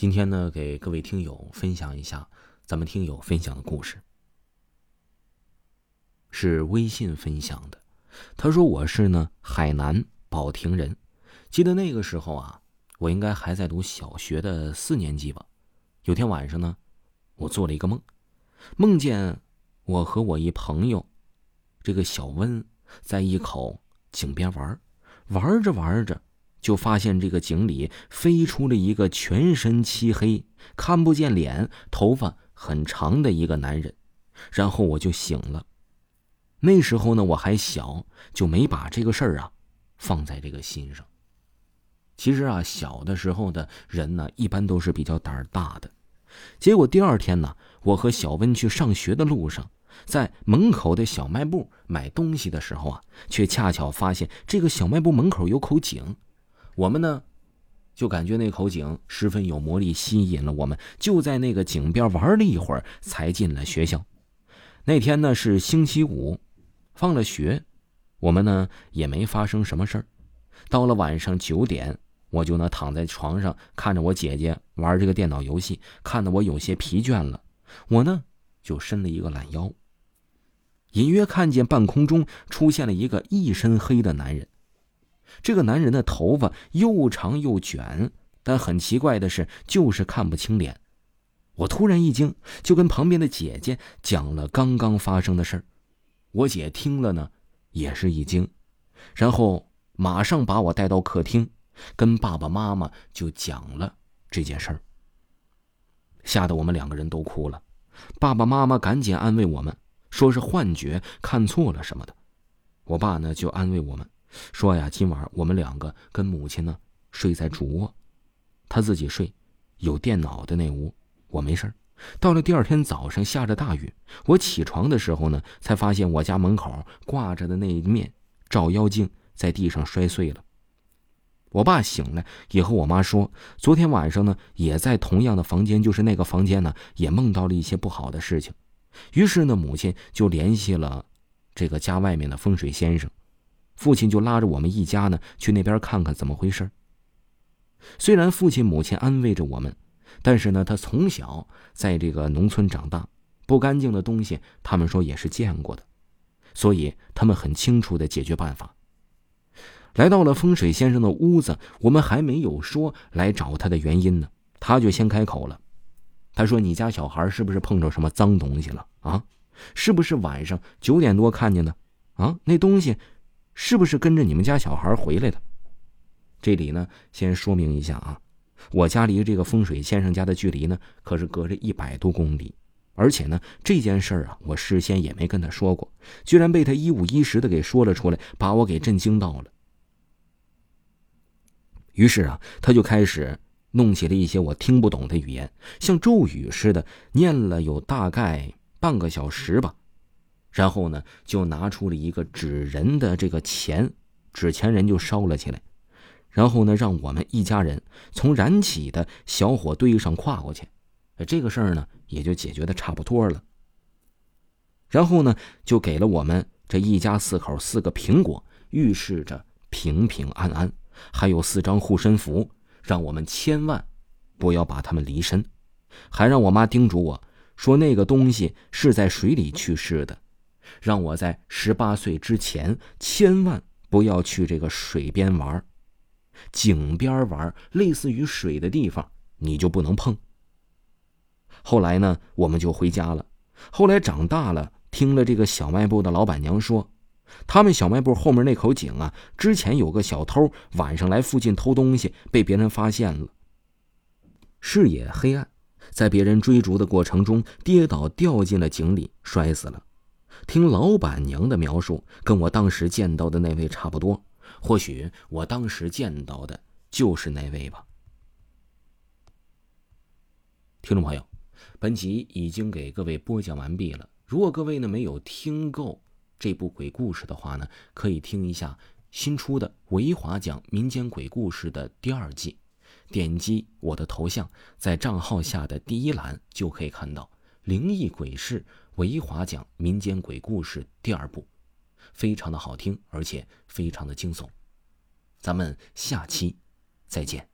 今天呢，给各位听友分享一下咱们听友分享的故事，是微信分享的。他说：“我是呢海南保亭人，记得那个时候啊，我应该还在读小学的四年级吧。有天晚上呢，我做了一个梦，梦见我和我一朋友，这个小温，在一口井边玩，玩着玩着。”就发现这个井里飞出了一个全身漆黑、看不见脸、头发很长的一个男人，然后我就醒了。那时候呢我还小，就没把这个事儿啊放在这个心上。其实啊，小的时候的人呢，一般都是比较胆儿大的。结果第二天呢，我和小温去上学的路上，在门口的小卖部买东西的时候啊，却恰巧发现这个小卖部门口有口井。我们呢，就感觉那口井十分有魔力，吸引了我们，就在那个井边玩了一会儿，才进了学校。那天呢是星期五，放了学，我们呢也没发生什么事儿。到了晚上九点，我就呢躺在床上，看着我姐姐玩这个电脑游戏，看得我有些疲倦了。我呢就伸了一个懒腰，隐约看见半空中出现了一个一身黑的男人。这个男人的头发又长又卷，但很奇怪的是，就是看不清脸。我突然一惊，就跟旁边的姐姐讲了刚刚发生的事儿。我姐听了呢，也是一惊，然后马上把我带到客厅，跟爸爸妈妈就讲了这件事儿。吓得我们两个人都哭了，爸爸妈妈赶紧安慰我们，说是幻觉、看错了什么的。我爸呢就安慰我们。说呀，今晚我们两个跟母亲呢睡在主卧，他自己睡，有电脑的那屋，我没事儿到了第二天早上，下着大雨，我起床的时候呢，才发现我家门口挂着的那一面照妖镜在地上摔碎了。我爸醒来也和我妈说，昨天晚上呢，也在同样的房间，就是那个房间呢，也梦到了一些不好的事情。于是呢，母亲就联系了这个家外面的风水先生。父亲就拉着我们一家呢去那边看看怎么回事。虽然父亲母亲安慰着我们，但是呢，他从小在这个农村长大，不干净的东西他们说也是见过的，所以他们很清楚的解决办法。来到了风水先生的屋子，我们还没有说来找他的原因呢，他就先开口了。他说：“你家小孩是不是碰着什么脏东西了啊？是不是晚上九点多看见的？啊，那东西。”是不是跟着你们家小孩回来的？这里呢，先说明一下啊，我家离这个风水先生家的距离呢，可是隔着一百多公里，而且呢，这件事儿啊，我事先也没跟他说过，居然被他一五一十的给说了出来，把我给震惊到了。于是啊，他就开始弄起了一些我听不懂的语言，像咒语似的念了有大概半个小时吧。然后呢，就拿出了一个纸人的这个钱，纸钱人就烧了起来。然后呢，让我们一家人从燃起的小火堆上跨过去。这个事儿呢，也就解决的差不多了。然后呢，就给了我们这一家四口四个苹果，预示着平平安安，还有四张护身符，让我们千万不要把他们离身。还让我妈叮嘱我说，那个东西是在水里去世的。让我在十八岁之前千万不要去这个水边玩，井边玩，类似于水的地方，你就不能碰。后来呢，我们就回家了。后来长大了，听了这个小卖部的老板娘说，他们小卖部后面那口井啊，之前有个小偷晚上来附近偷东西，被别人发现了，视野黑暗，在别人追逐的过程中跌倒掉进了井里，摔死了。听老板娘的描述，跟我当时见到的那位差不多。或许我当时见到的就是那位吧。听众朋友，本集已经给各位播讲完毕了。如果各位呢没有听够这部鬼故事的话呢，可以听一下新出的《维华讲民间鬼故事》的第二季。点击我的头像，在账号下的第一栏就可以看到灵异鬼事。维华讲民间鬼故事第二部，非常的好听，而且非常的惊悚。咱们下期再见。